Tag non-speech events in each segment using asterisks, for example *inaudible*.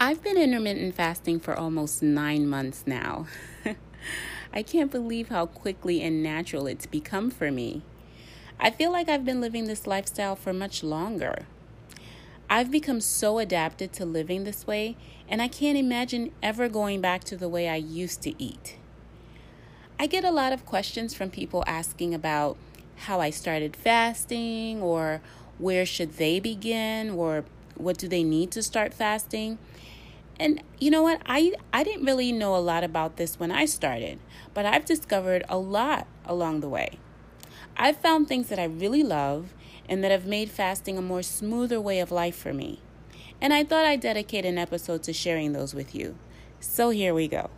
I've been intermittent fasting for almost nine months now. *laughs* I can't believe how quickly and natural it's become for me. I feel like I've been living this lifestyle for much longer. I've become so adapted to living this way, and I can't imagine ever going back to the way I used to eat. I get a lot of questions from people asking about how I started fasting, or where should they begin, or what do they need to start fasting. And you know what? I, I didn't really know a lot about this when I started, but I've discovered a lot along the way. I've found things that I really love and that have made fasting a more smoother way of life for me. And I thought I'd dedicate an episode to sharing those with you. So here we go.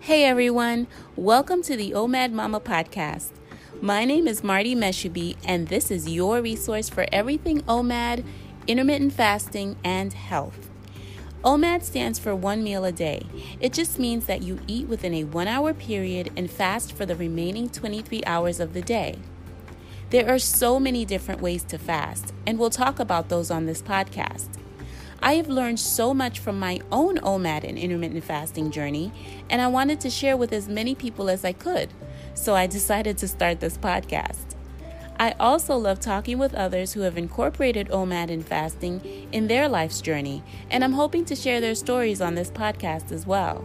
Hey everyone, welcome to the OMAD Mama podcast. My name is Martie Mesubi, and this is your resource for everything OMAD, intermittent fasting, and health. OMAD stands for one meal a day. It just means that you eat within a one hour period and fast for the remaining 23 hours of the day. There are so many different ways to fast, and we'll talk about those on this podcast. I have learned so much from my own OMAD and intermittent fasting journey, and I wanted to share with as many people as I could, so I decided to start this podcast. I also love talking with others who have incorporated OMAD and fasting in their life's journey, and I'm hoping to share their stories on this podcast as well.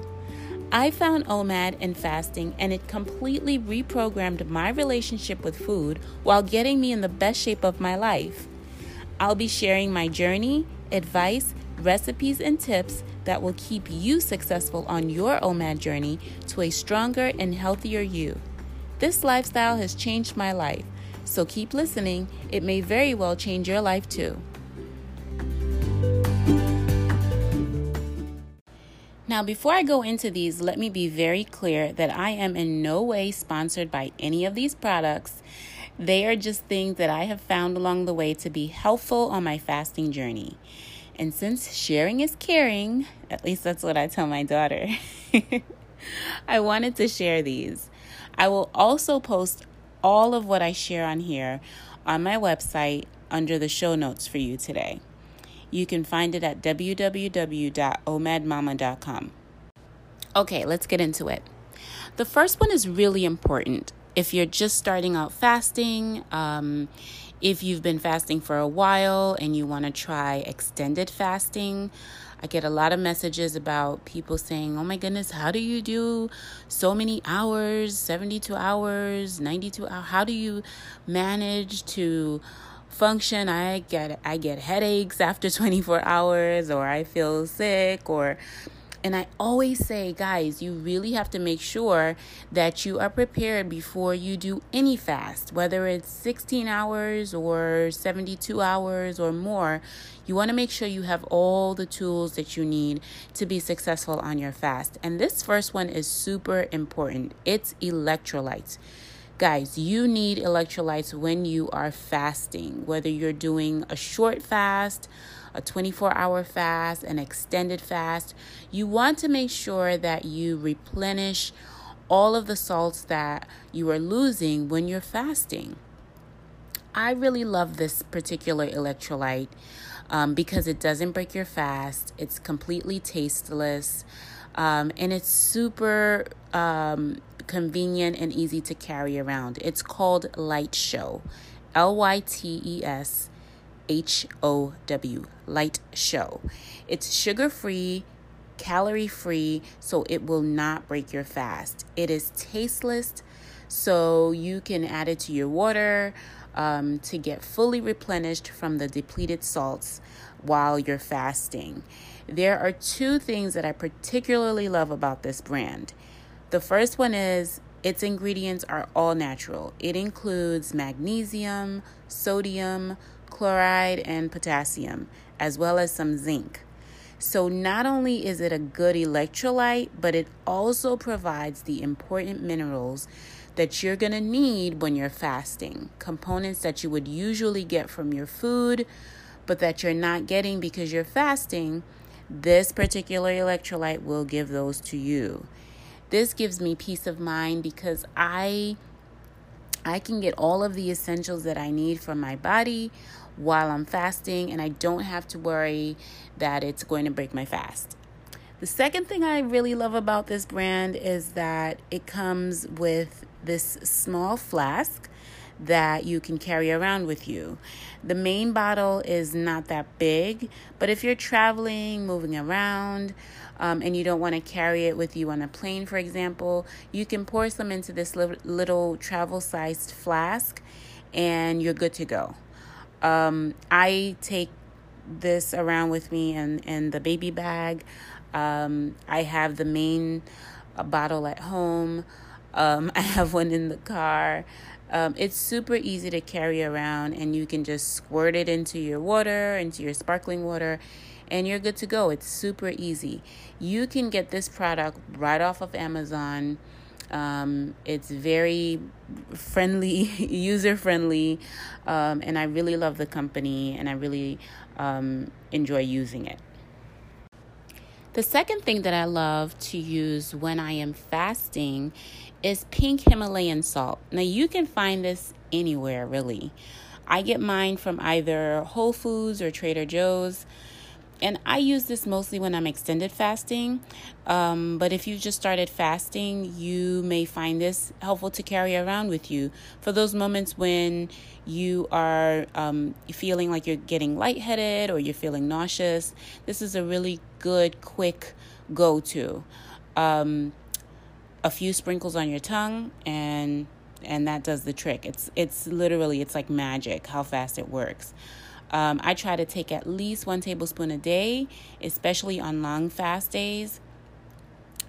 I found OMAD and fasting, and it completely reprogrammed my relationship with food while getting me in the best shape of my life. I'll be sharing my journey, advice, recipes, and tips that will keep you successful on your OMAD journey to a stronger and healthier you. This lifestyle has changed my life so keep listening, it may very well change your life too. Now, before I go into these, let me be very clear that I am in no way sponsored by any of these products. They are just things that I have found along the way to be helpful on my fasting journey. And since sharing is caring, at least that's what I tell my daughter, *laughs* I wanted to share these. I will also post all of what I share on here on my website under the show notes for you today. You can find it at www.omadmama.com. Okay, let's get into it. The first one is really important. If you're just starting out fasting, um, if you've been fasting for a while and you want to try extended fasting, I get a lot of messages about people saying, Oh my goodness, how do you do so many hours, 72 hours, 92 hours? How do you manage to function? I get I get headaches after *laughs* 24 hours or I feel sick or and I always say, guys, you really have to make sure that you are prepared before you do any fast, whether it's 16 hours or 72 hours or more. You want to make sure you have all the tools that you need to be successful on your fast. And this first one is super important it's electrolytes. Guys, you need electrolytes when you are fasting, whether you're doing a short fast, a 24 hour fast, an extended fast. You want to make sure that you replenish all of the salts that you are losing when you're fasting. I really love this particular electrolyte um, because it doesn't break your fast, it's completely tasteless, um, and it's super um, convenient and easy to carry around. It's called LyteShow, L Y T E S H O W, Light Show. It's sugar free, calorie free, so it will not break your fast. It is tasteless, so you can add it to your water um, to get fully replenished from the depleted salts while you're fasting. There are two things that I particularly love about this brand. The first one is its ingredients are all natural. It includes magnesium, sodium, chloride, and potassium, as well as some zinc. So, not only is it a good electrolyte, but it also provides the important minerals that you're going to need when you're fasting. Components that you would usually get from your food, but that you're not getting because you're fasting. This particular electrolyte will give those to you. This gives me peace of mind because I I can get all of the essentials that I need for my body while I'm fasting, and I don't have to worry that it's going to break my fast. The second thing I really love about this brand is that it comes with this small flask that you can carry around with you. The main bottle is not that big, but if you're traveling, moving around, um, and you don't want to carry it with you on a plane, for example, you can pour some into this little travel sized flask and you're good to go. Um, I take this around with me in, in the baby bag. Um, I have the main uh, bottle at home. Um, *laughs* I have one in the car. Um, it's super easy to carry around, and you can just squirt it into your water, into your sparkling water, and you're good to go. It's super easy. You can get this product right off of Amazon. Um, it's very friendly, *laughs* user friendly, um, and I really love the company and I really um, enjoy using it. The second thing that I love to use when I am fasting is pink Himalayan salt. Now, you can find this anywhere really. I get mine from either Whole Foods or Trader Joe's. And I use this mostly when I'm extended fasting. Um, but if you just started fasting, you may find this helpful to carry around with you for those moments when you are um, feeling like you're getting lightheaded or you're feeling nauseous. This is a really good, quick go to. Um, a few sprinkles on your tongue and and that does the trick. It's it's literally it's like magic how fast it works. Um, I try to take at least one tablespoon a day, especially on long fast days.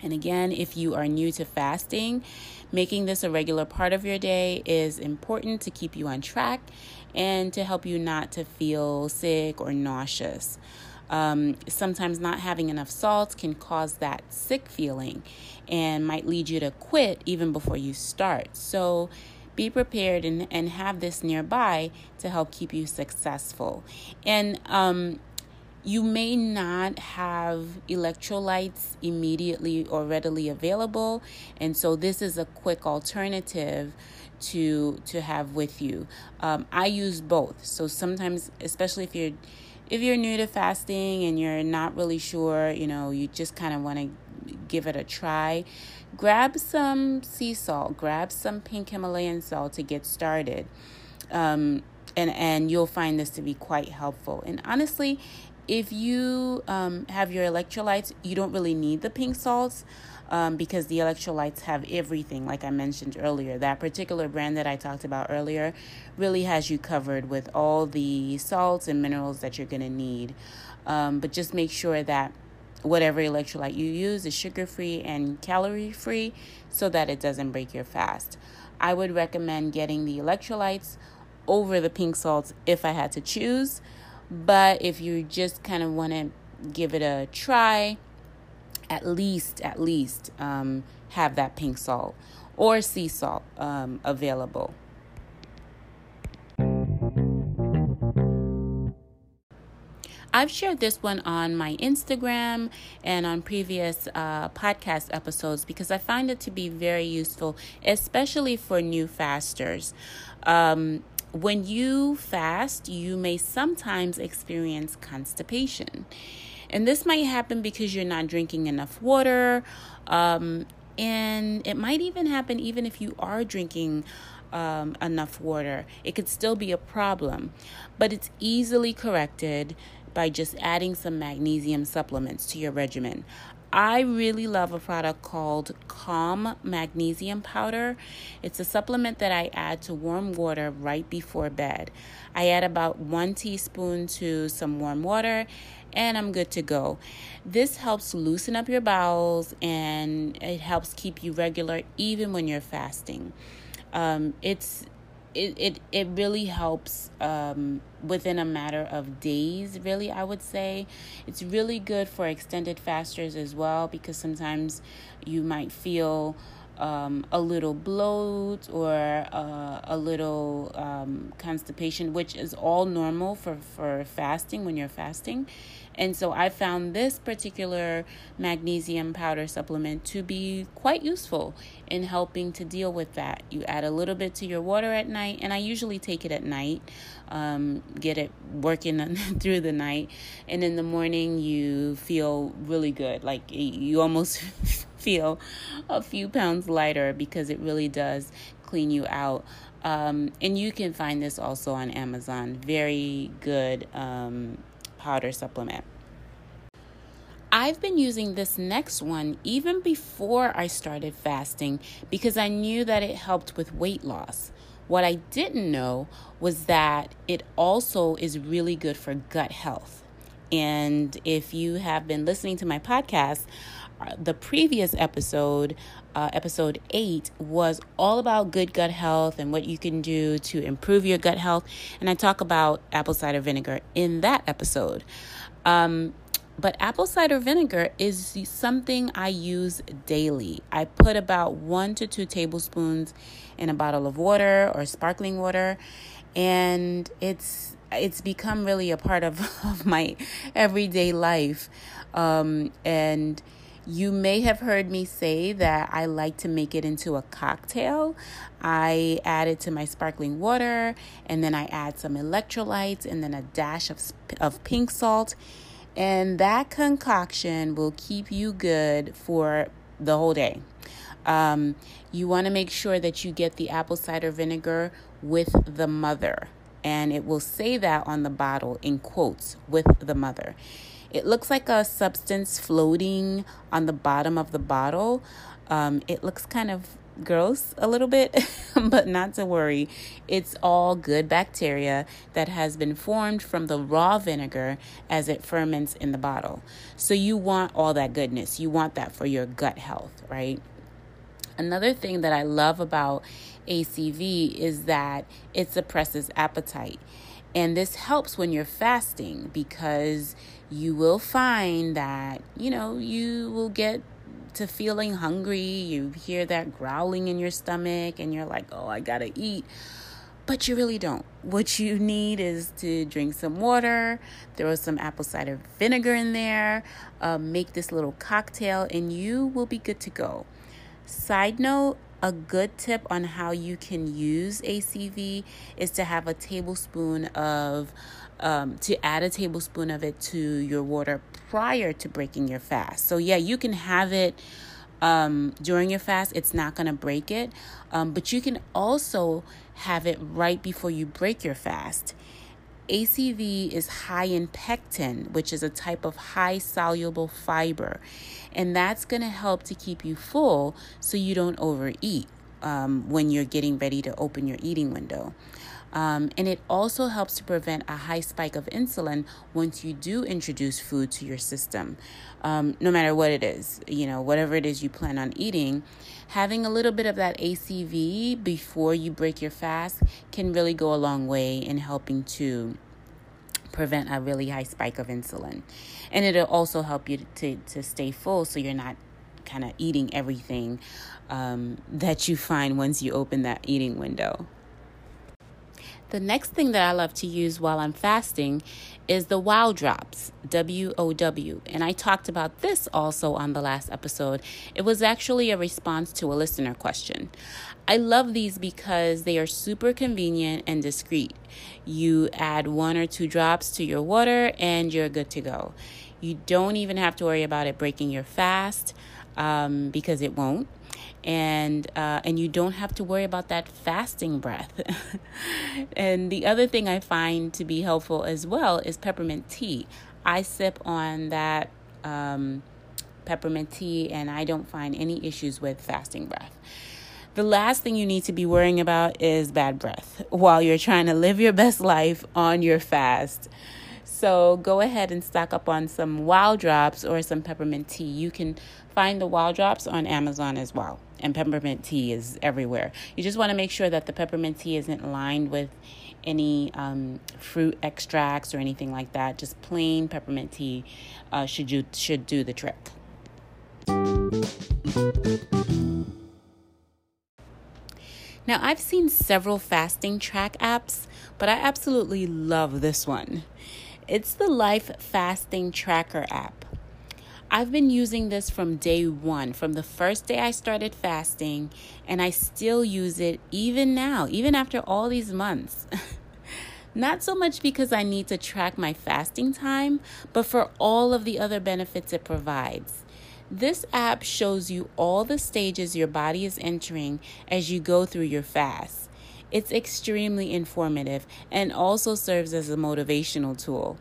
And again, if you are new to fasting, making this a regular part of your day is important to keep you on track and to help you not to feel sick or nauseous. Um, sometimes not having enough salt can cause that sick feeling and might lead you to quit even before you start. So be prepared and, and have this nearby to help keep you successful. And um, you may not have electrolytes immediately or readily available, and so this is a quick alternative to to have with you. Um, I use both, so sometimes, especially if you're if you're new to fasting and you're not really sure, you know, you just kind of want to give it a try, grab some sea salt, grab some pink Himalayan salt to get started. Um, and, and you'll find this to be quite helpful. And honestly, if you um, have your electrolytes, you don't really need the pink salts um, because the electrolytes have everything, like I mentioned earlier. That particular brand that I talked about earlier really has you covered with all the salts and minerals that you're going to need. Um, but just make sure that whatever electrolyte you use is sugar free and calorie free so that it doesn't break your fast. I would recommend getting the electrolytes over the pink salts if I had to choose. But if you just kind of want to give it a try, at least at least um, have that pink salt or sea salt um, available. I've shared this one on my Instagram and on previous uh, podcast episodes because I find it to be very useful, especially for new fasters. Um, when you fast, you may sometimes experience constipation. And this might happen because you're not drinking enough water. Um, and it might even happen even if you are drinking um, enough water. It could still be a problem, but it's easily corrected by just adding some magnesium supplements to your regimen. I really love a product called Calm Magnesium Powder. It's a supplement that I add to warm water right before bed. I add about one teaspoon to some warm water and I'm good to go. This helps loosen up your bowels and it helps keep you regular even when you're fasting. Um, it's it, it it really helps um, within a matter of days really i would say it's really good for extended fasters as well because sometimes you might feel um, a little bloat or uh, a little um, constipation, which is all normal for, for fasting when you're fasting. And so I found this particular magnesium powder supplement to be quite useful in helping to deal with that. You add a little bit to your water at night, and I usually take it at night, um, get it working *laughs* through the night. And in the morning, you feel really good. Like you almost *laughs* feel a few pounds lighter because it really does clean you out. Um, and you can find this also on Amazon. Very good um, powder supplement. I've been using this next one even before I started fasting because I knew that it helped with weight loss. What I didn't know was that it also is really good for gut health. And if you have been listening to my podcast, uh, the previous episode, uh, episode eight, was all about good gut health and what you can do to improve your gut health. And I talk about apple cider vinegar in that episode. Um, but apple cider vinegar is something I use daily. I put about one to two tablespoons in a bottle of water or sparkling water, and it's it's become really a part of, *laughs* of my everyday life. Um, and you may have heard me say that I like to make it into a cocktail. I add it to my sparkling water and then I add some electrolytes and then a dash of, of pink salt. And that concoction will keep you good for the whole day. Um, you want to make sure that you get the apple cider vinegar with the mother. And it will say that on the bottle in quotes with the mother. It looks like a substance floating on the bottom of the bottle. Um, it looks kind of gross a little bit, *laughs* but not to worry. It's all good bacteria that has been formed from the raw vinegar as it ferments in the bottle. So you want all that goodness. You want that for your gut health, right? Another thing that I love about ACV is that it suppresses appetite. And this helps when you're fasting because you will find that, you know, you will get to feeling hungry. You hear that growling in your stomach, and you're like, oh, I gotta eat. But you really don't. What you need is to drink some water, throw some apple cider vinegar in there, uh, make this little cocktail, and you will be good to go. Side note a good tip on how you can use ACV is to have a tablespoon of, um, to add a tablespoon of it to your water prior to breaking your fast. So, yeah, you can have it um, during your fast, it's not going to break it, um, but you can also have it right before you break your fast. ACV is high in pectin, which is a type of high soluble fiber, and that's going to help to keep you full so you don't overeat um, when you're getting ready to open your eating window. Um, and it also helps to prevent a high spike of insulin once you do introduce food to your system, um, no matter what it is, you know, whatever it is you plan on eating. Having a little bit of that ACV before you break your fast can really go a long way in helping to prevent a really high spike of insulin. And it'll also help you to, to stay full so you're not kind of eating everything um, that you find once you open that eating window. The next thing that I love to use while I'm fasting is the Wow Drops, W O W. And I talked about this also on the last episode. It was actually a response to a listener question. I love these because they are super convenient and discreet. You add one or two drops to your water and you're good to go. You don't even have to worry about it breaking your fast um, because it won't and uh, and you don't have to worry about that fasting breath. *laughs* and the other thing I find to be helpful as well is peppermint tea. I sip on that um, peppermint tea, and I don't find any issues with fasting breath. The last thing you need to be worrying about is bad breath while you're trying to live your best life on your fast. So go ahead and stock up on some Wow Drops or some peppermint tea. You can find the Wow Drops on Amazon as well. And peppermint tea is everywhere. You just want to make sure that the peppermint tea isn't lined with any um, fruit extracts or anything like that. Just plain peppermint tea uh, should you should do the trick. Now, I've seen several fasting track apps, but I absolutely love this one. It's the Life Fasting Tracker app. I've been using this from day one, from the first day I started fasting, and I still use it even now, even after all these months. *laughs* Not so much because I need to track my fasting time, but for all of the other benefits it provides. This app shows you all the stages your body is entering as you go through your fast. It's extremely informative and also serves as a motivational tool.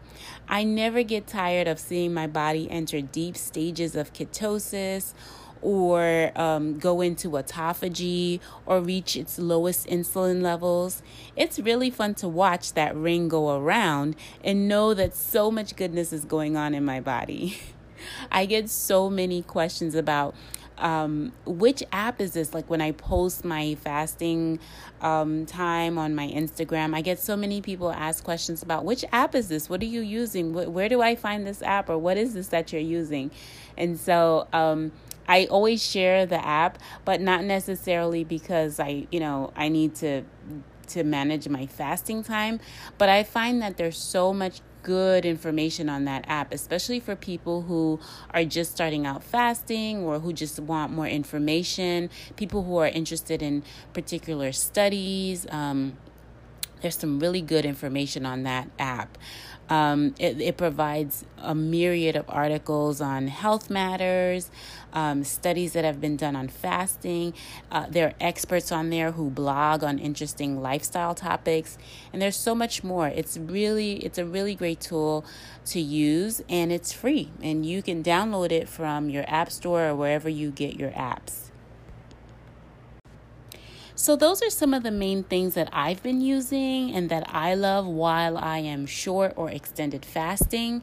I never get tired of seeing my body enter deep stages of ketosis or um, go into autophagy or reach its lowest insulin levels. It's really fun to watch that ring go around and know that so much goodness is going on in my body. *laughs* I get so many questions about um, which app is this? Like when I post my fasting um, time on my Instagram, I get so many people ask questions about which app is this? What are you using? Where do I find this app? Or what is this that you're using? And so, um, I always share the app, but not necessarily because I, you know, I need to to manage my fasting time, but I find that there's so much good information on that app, especially for people who are just starting out fasting or who just want more information, people who are interested in particular studies. Um, there's some really good information on that app. Um, it, it, provides a myriad of articles on health matters, um, studies that have been done on fasting. Uh, there are experts on there who blog on interesting lifestyle topics, and there's so much more. It's really, it's a really great tool to use, and it's free, and you can download it from your app store or wherever you get your apps. So, those are some of the main things that I've been using and that I love while I am short or extended fasting.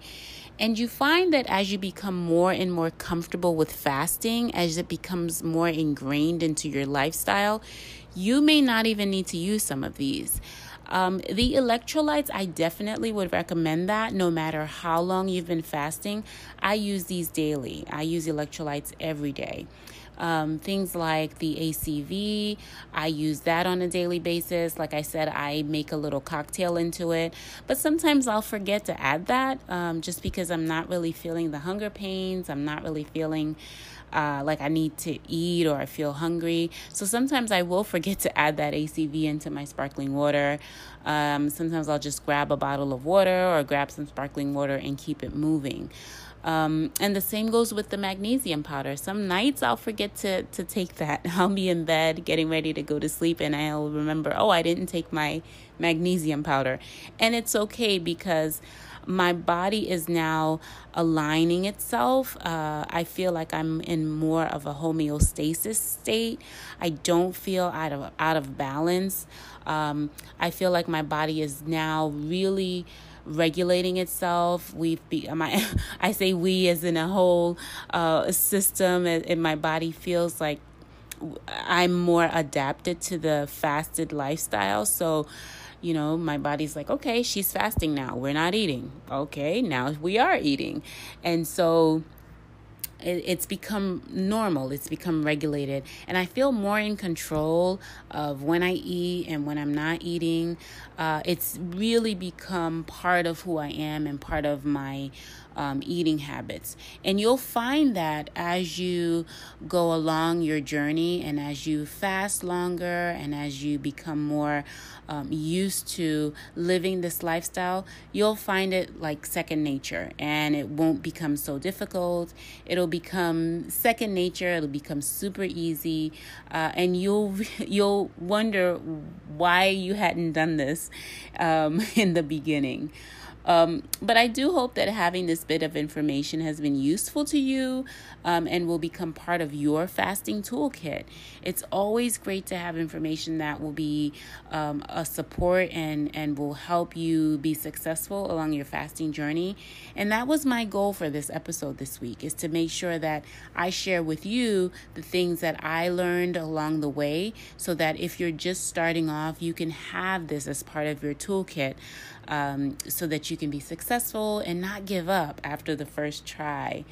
And you find that as you become more and more comfortable with fasting, as it becomes more ingrained into your lifestyle, you may not even need to use some of these. Um, the electrolytes, I definitely would recommend that no matter how long you've been fasting. I use these daily, I use electrolytes every day. Um, things like the ACV, I use that on a daily basis. Like I said, I make a little cocktail into it, but sometimes I'll forget to add that um, just because I'm not really feeling the hunger pains. I'm not really feeling. Uh, like I need to eat or I feel hungry. So sometimes I will *laughs* forget to add that ACV into my sparkling water. Um, sometimes I'll just grab a bottle of water or grab some sparkling water and keep it moving. Um, and the same goes with the magnesium powder. Some nights I'll forget to, to take that. *laughs* I'll be in bed getting ready to go to sleep and I'll remember, oh, I didn't take my magnesium powder. And it's okay because my body is now aligning itself. Uh, I feel like I'm in more of a homeostasis state. I don't feel out of out of balance. Um, I feel like my body is now really regulating itself. We've be my *laughs* I say we as in a whole uh, system, and my body feels like I'm more adapted to the fasted lifestyle. So, you know, my body's like, okay, she's fasting now. We're not eating. Okay, now we are eating, and so it, it's become normal it's become regulated. And i feel more in control of when i eat and when i'm not eating. Uh, it's really become part of who i am and part of my um, eating habits. And you'll find that as you go along your journey and as you fast longer and as you become more um, used to living this lifestyle, you'll find it like second nature and it won't become so difficult. It'll become second nature, it'll become super easy, uh, and you'll, *laughs* you'll wonder why you hadn't done this um, *laughs* in the beginning. Um, but I do hope that having this bit of information has been useful to you um, and will become part of your fasting toolkit. It's always great to have information that will be um, a support and, and will help you be successful along your fasting journey. And that was my goal for this episode this week is to make sure that I share with you the things that I learned along the way so that if you're just starting off, you can have this as part of your toolkit um, so that you can be successful and not give up after the first try.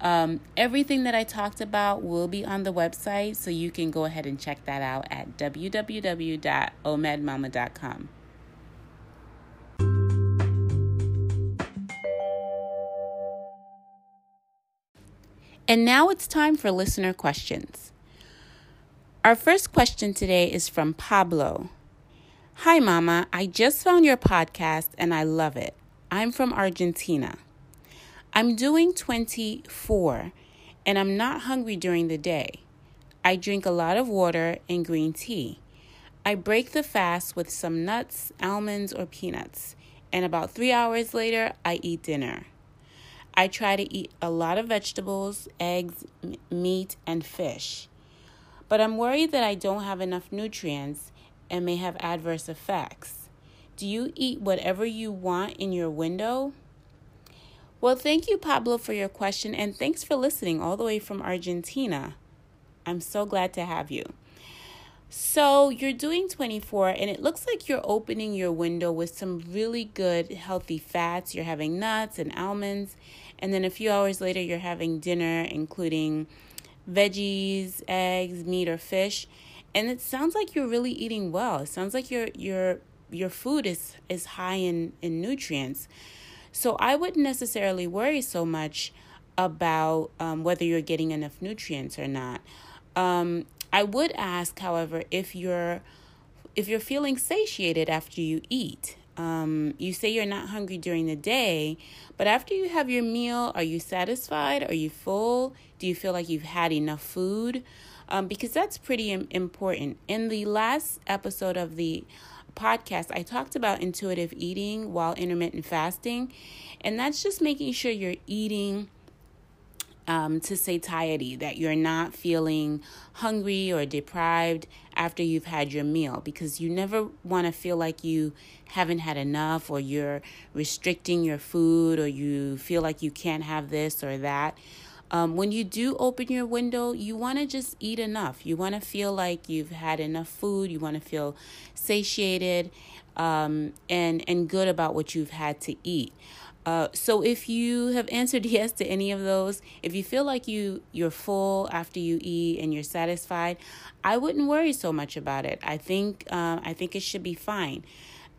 Um, everything that I talked about will be on the website, so you can go ahead and check that out at www.omadmama.com. And now it's time for listener questions. Our first question today is from Pablo. Hi, Mama. I just found your podcast and I love it. I'm from Argentina. I'm doing 24 and I'm not hungry during the day. I drink a lot of water and green tea. I break the fast with some nuts, almonds, or peanuts, and about three hours later, I eat dinner. I try to eat a lot of vegetables, eggs, m- meat, and fish. But I'm worried that I don't have enough nutrients and may have adverse effects. Do you eat whatever you want in your window? Well, thank you, Pablo, for your question, and thanks for listening all the way from Argentina. I'm so glad to have you. So, you're doing 24, and it looks like you're opening your window with some really good, healthy fats. You're having nuts and almonds, and then a few hours later, you're having dinner, including veggies, eggs, meat, or fish. And it sounds like you're really eating well. It sounds like your your your food is is high in in nutrients. So I wouldn't necessarily worry so much about um, whether you're getting enough nutrients or not. Um, I would ask, however, if you're if you're feeling satiated after you eat. Um, you say you're not hungry during the day, but after you have your meal, are you satisfied? Are you full? Do you feel like you've had enough food? Um, because that's pretty important. In the last episode of the podcast, I talked about intuitive eating while intermittent fasting, and that's just making sure you're eating um, to satiety, that you're not feeling hungry or deprived after you've had your meal because you never want to feel like you haven't had enough or you're restricting your food or you feel like you can't have this or that. Um, when you do open your window, you want to just eat enough. You want to feel like you've had enough food. You want to feel satiated um, and and good about what you've had to eat. Uh, so if you have answered *laughs* yes to any of those, if you feel like you you're full after you eat and you're satisfied, I wouldn't worry so much about it. I think uh, I think it should be fine.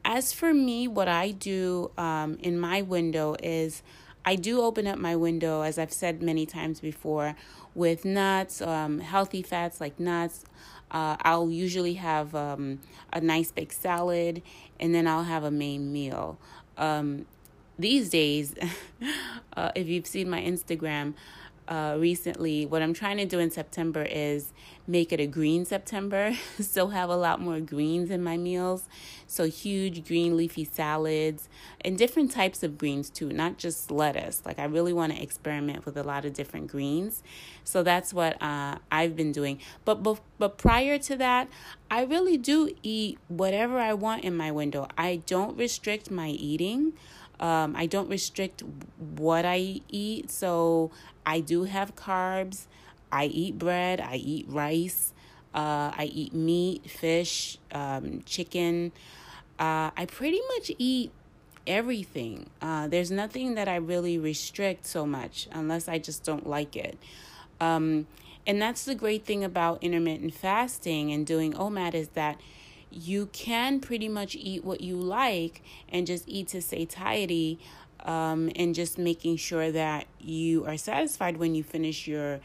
As for me, what I do um, in my window is I do open up my window, as I've said many times before, with nuts, um, healthy fats like nuts. Uh, I'll usually have um, a nice big salad, and then I'll have a main meal. Um, these days, *laughs* uh, if you've seen my Instagram uh, recently, what I'm trying to do in September is make it a green September. *laughs* so have a lot more greens in my meals. So huge green leafy salads and different types of greens too, not just lettuce. Like I really want to experiment with a lot of different greens. So that's what uh, I've been doing. But, but but prior to that, I really do eat whatever I want in my window. I don't restrict my eating. Um, I don't restrict what I eat, so I do have carbs. I eat bread. I eat rice. Uh, I eat meat, fish, um, chicken. Uh, I pretty much eat everything. Uh, there's nothing that I really restrict so much unless I just don't like it. Um, and that's the great thing about intermittent fasting and doing OMAD is that you can pretty much eat what you like and just eat to satiety um, and just making sure that you are satisfied when you finish your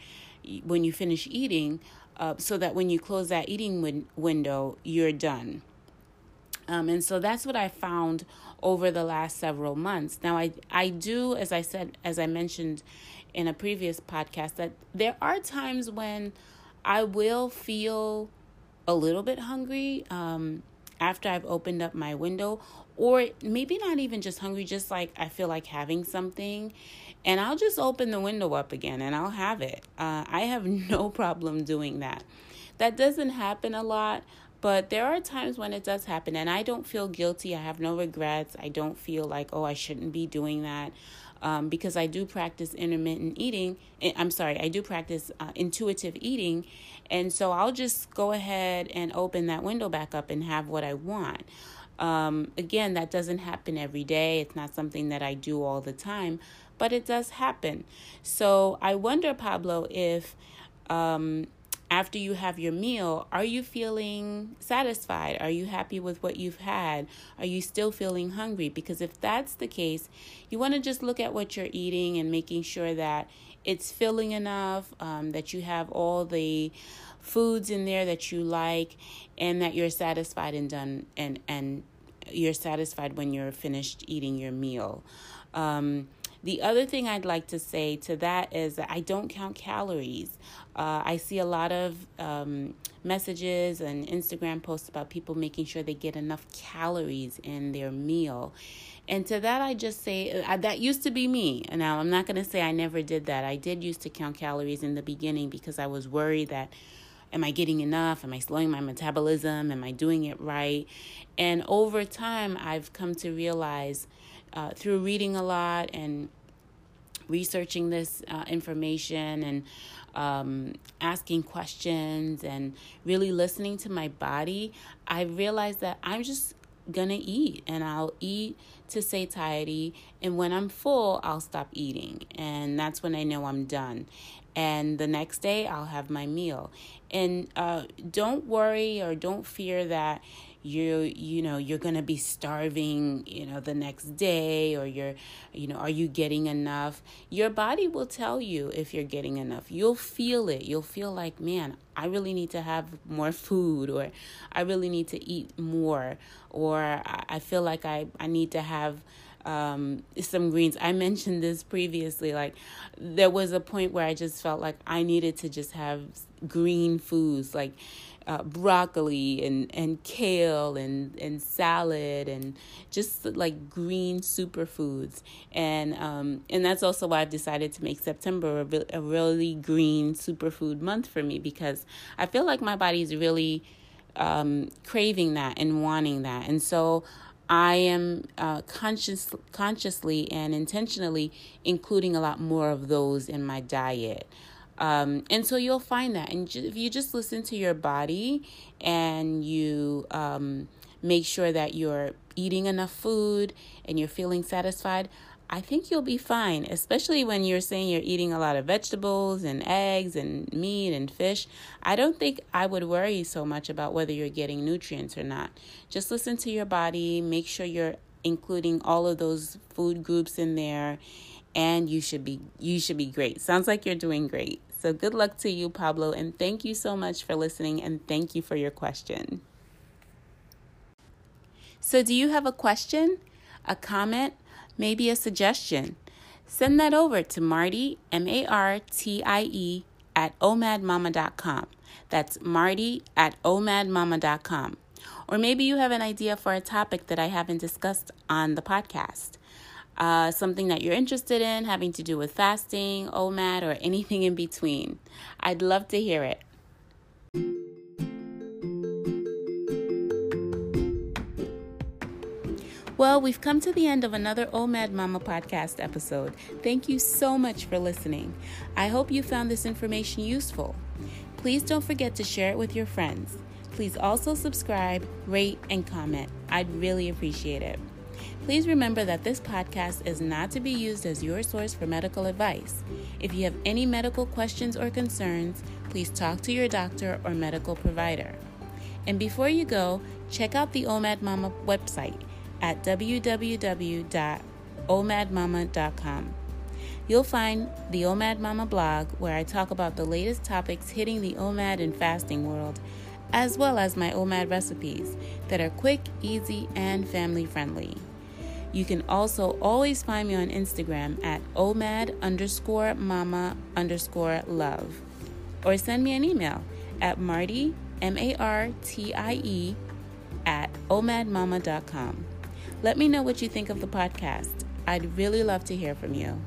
when you finish eating uh, so that when you close that eating win- window you're done. Um, and so that's what i found over the last several months. Now i i do as i said as i mentioned in a previous podcast that there are times when i will feel a little bit hungry um, after I've opened up my window, or maybe not even just hungry, just like I feel like having something. And I'll just open the window up again and I'll have it. Uh, I have *laughs* no problem doing that. That doesn't happen a lot, but there are times when it does happen, and I don't feel guilty. I have no regrets. I don't feel like, oh, I shouldn't be doing that um, because I do practice intermittent eating. Eh, I'm sorry, I do practice uh, intuitive eating. And so I'll just go ahead and open that window back up and have what I want. Um, again, that doesn't happen every day. It's not something that I do all the time, but it does happen. So I wonder, Pablo, if um, after you have your meal, are you feeling satisfied? Are you happy with what you've had? Are you still feeling hungry? Because if that's the case, you want to just look at what you're eating and making sure that it's filling enough, um, that you have all the foods in there that you like, and that you're satisfied and done and and you're satisfied when you're finished eating your meal. Um, the other thing I'd like to say to that is that I don't count calories. Uh, I see a lot of um, messages and Instagram posts about people making sure they get enough calories in their meal. And to that, I just say uh, that used to be me. Now, I'm not going to say I never did that. I did used to count calories in the beginning because I was worried that am I getting enough? Am I slowing my metabolism? Am I doing it right? And over time, I've come to realize uh, through reading a lot and researching this uh, information and um, asking questions and really listening to my body, I realized that I'm just gonna eat and I'll eat to satiety and when I'm full I'll stop eating. And that's when I know I'm done. And the next day I'll have my meal. And uh, don't worry or don't fear that you you know you're going to be starving you know the next day or you're you know are you getting enough your body will tell you if you're getting enough you'll feel it you'll feel like man I really need to have more food or I really need to eat more or I feel like I I need to have um, some greens. I mentioned this previously. Like, there was a point where I just felt like I needed to just have green foods, like uh, broccoli and, and kale and, and salad and just like green superfoods. And um, and that's also why I've decided to make September a, a really green superfood month for me because I feel like my body's really um, craving that and wanting that. And so I am uh, conscious, consciously and intentionally including a lot more of those in my diet. Um, and so you'll find that. And if you just listen to your body and you um, make sure that you're eating enough food and you're feeling satisfied, I think you'll be fine, especially when you're saying you're eating a lot of vegetables and eggs and meat and fish. I don't think I would worry so much about whether you're getting nutrients or not. Just listen to your body, make sure you're including all of those food groups in there and you should be you should be great. Sounds like you're doing great. So good luck to you, Pablo, and thank you so much for listening and thank you for your question. So, do you have a question, a comment, maybe a suggestion, send that over to Martie, M A R T I E, at omadmama.com. That's Martie at omadmama.com. Or maybe you have an idea for a topic that I haven't discussed on the podcast. Uh, something that you're interested in, having to do with fasting, OMAD, or anything in between. I'd love to hear it. Well, we've come to the end of another OMAD Mama podcast episode. Thank you so much for listening. I hope you found this information useful. Please don't forget to share it with your friends. Please also subscribe, rate, and comment. I'd really appreciate it. Please remember that this podcast is not to be used as your source for medical advice. If you have any medical questions or concerns, please talk to your doctor or medical provider. And before you go, check out the OMAD Mama website at www.omadmama.com. You'll find the OMAD Mama blog where I talk about the latest topics hitting the OMAD and fasting world, as well as my OMAD recipes that are quick, easy, and family friendly. You can also always find me on Instagram at omad underscore mama underscore love. Or send me an email at Martie, M A R T I E, at omadmama.com. Let me know what you think of the podcast. I'd really love to hear from you.